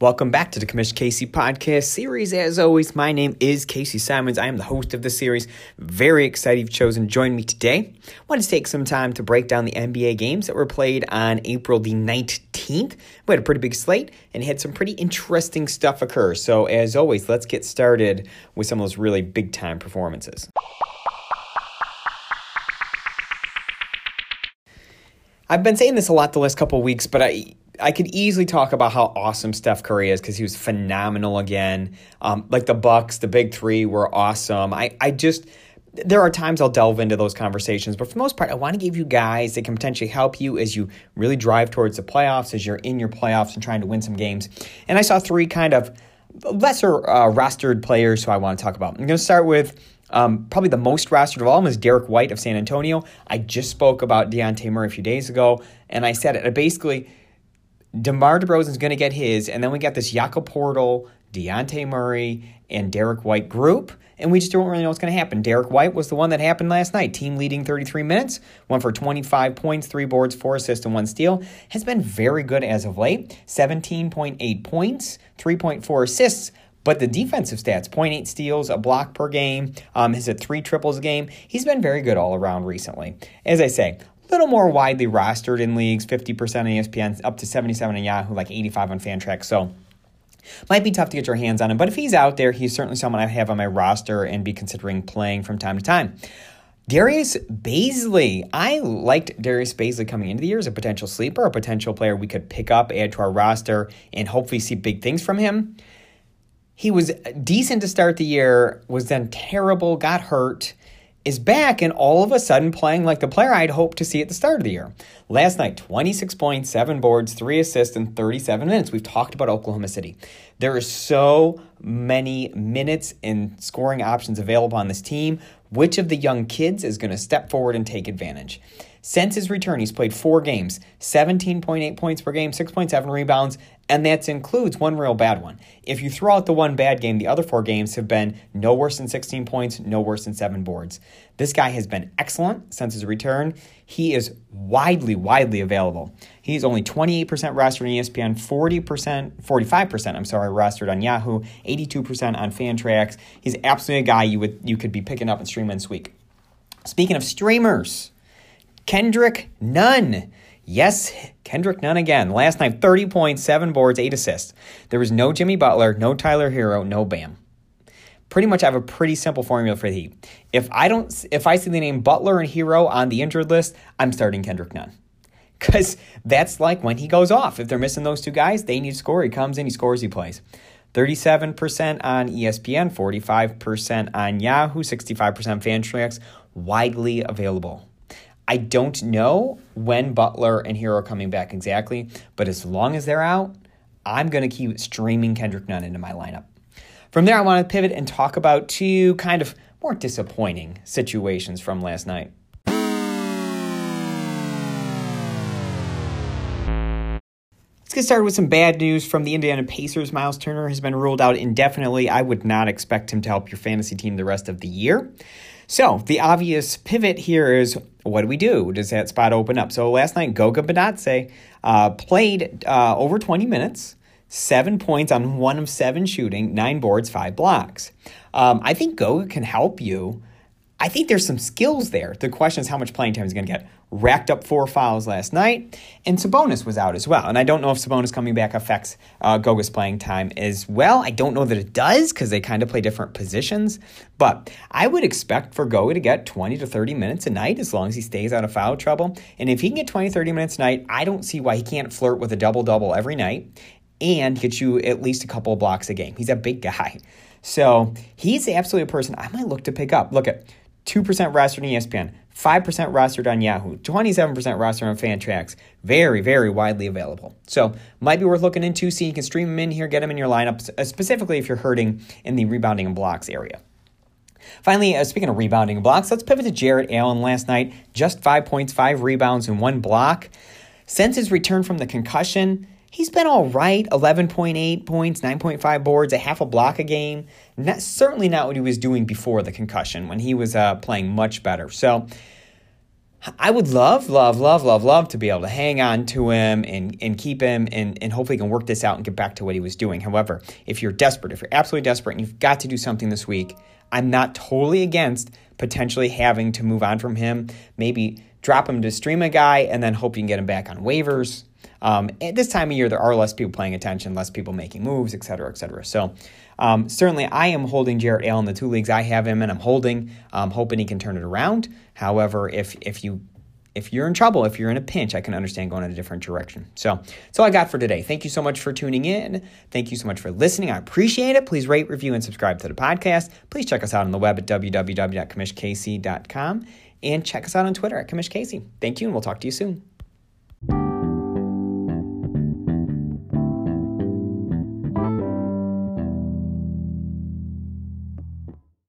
Welcome back to the Commish Casey podcast series. As always, my name is Casey Simons. I am the host of the series. Very excited you've chosen to join me today. I wanted to take some time to break down the NBA games that were played on April the 19th. We had a pretty big slate and had some pretty interesting stuff occur. So, as always, let's get started with some of those really big time performances. I've been saying this a lot the last couple weeks, but I I could easily talk about how awesome Steph Curry is because he was phenomenal again. Um, like the Bucks, the big three were awesome. I, I just there are times I'll delve into those conversations, but for the most part, I want to give you guys that can potentially help you as you really drive towards the playoffs, as you're in your playoffs and trying to win some games. And I saw three kind of lesser uh, rostered players who I want to talk about. I'm going to start with um, probably the most rostered of all is Derrick White of San Antonio. I just spoke about Dejounte Murray a few days ago, and I said it. I basically DeMar DeRozan's going to get his, and then we got this Jakob Poeltl, Dejounte Murray, and Derrick White group, and we just don't really know what's going to happen. Derrick White was the one that happened last night, team leading 33 minutes, went for 25 points, three boards, four assists, and one steal. Has been very good as of late, 17.8 points, 3.4 assists. But the defensive stats, 0.8 steals, a block per game, um, has hit three triples a game. He's been very good all around recently. As I say, little more widely rostered in leagues 50% on ESPN, up to 77 on Yahoo, like 85 on Fantrax. So might be tough to get your hands on him, but if he's out there, he's certainly someone I have on my roster and be considering playing from time to time. Darius Bazley. I liked Darius Bazley coming into the year as a potential sleeper, a potential player we could pick up, add to our roster, and hopefully see big things from him. He was decent to start the year, was then terrible, got hurt, is back and all of a sudden playing like the player I'd hoped to see at the start of the year. Last night, 26 points, 7 boards, 3 assists in 37 minutes. We've talked about Oklahoma City. There are so many minutes and scoring options available on this team. Which of the young kids is going to step forward and take advantage? Since his return, he's played four games, 17.8 points per game, 6.7 rebounds, and that includes one real bad one. If you throw out the one bad game, the other four games have been no worse than 16 points, no worse than seven boards. This guy has been excellent since his return. He is widely, widely available. He's only 28% rostered on ESPN, 40%, 45%, I'm sorry, rostered on Yahoo, 82% on Fantrax. He's absolutely a guy you would you could be picking up and streaming this week. Speaking of streamers, Kendrick Nunn. Yes, Kendrick Nunn again. Last night, 30 points, 7 boards, 8 assists. There was no Jimmy Butler, no Tyler Herro, no Bam. Pretty much I have a pretty simple formula for the Heat. If I don't if I see the name Butler and Herro on the injured list, I'm starting Kendrick Nunn. Cuz that's like when he goes off. If they're missing those two guys, they need to score. He comes in, he scores, he plays. 37% on ESPN, 45% on Yahoo, 65% Fantrax, widely available. I don't know when Butler and Herro are coming back exactly, but as long as they're out, I'm going to keep streaming Kendrick Nunn into my lineup. From there, I want to pivot and talk about two kind of more disappointing situations from last night. Get started with some bad news from the Indiana Pacers. Miles Turner has been ruled out indefinitely. I would not expect him to help your fantasy team the rest of the year. So the obvious pivot here is what do we do? Does that spot open up? So last night, Goga Bitadze uh, played uh, over 20 minutes, seven points on one of seven shooting, nine boards, five blocks. Um, I think Goga can help you I think there's some skills there. The question is how much playing time he's going to get. Racked up four fouls last night, and Sabonis was out as well. And I don't know if Sabonis coming back affects uh, Goga's playing time as well. I don't know that it does because they kind of play different positions. But I would expect for Goga to get 20 to 30 minutes a night as long as he stays out of foul trouble. And if he can get 20, 30 minutes a night, I don't see why he can't flirt with a double double every night and get you at least a couple of blocks a game. He's a big guy. So he's absolutely a person I might look to pick up. Look at 2% rostered on ESPN, 5% rostered on Yahoo, 27% rostered on Fantrax. Very, very widely available. So, might be worth looking into. See, you can stream them in here, get them in your lineup, uh, specifically if you're hurting in the rebounding and blocks area. Finally, uh, speaking of rebounding and blocks, let's pivot to Jarrett Allen last night. Just five points, five rebounds, and one block. Since his return from the concussion, he's been all right 11.8 points, 9.5 boards, a half a block a game. Not, certainly not what he was doing before the concussion when he was uh, playing much better. So, I would love, love, love, love, love to be able to hang on to him and, and keep him and, and hopefully can work this out and get back to what he was doing. However, if you're desperate, if you're absolutely desperate and you've got to do something this week, I'm not totally against potentially having to move on from him. Maybe drop him to stream a guy and then hope you can get him back on waivers. Um, at this time of year, there are less people paying attention, less people making moves, et cetera, et cetera. So, um, certainly, I am holding Jarrett Allen the two leagues I have him, and I'm holding, um, hoping he can turn it around. However, if if you if you're in trouble, if you're in a pinch, I can understand going in a different direction. So that's all I got for today. Thank you so much for tuning in. Thank you so much for listening. I appreciate it. Please rate, review, and subscribe to the podcast. Please check us out on the web at www.commishkc.com and check us out on Twitter at Commish. Thank you, and we'll talk to you soon.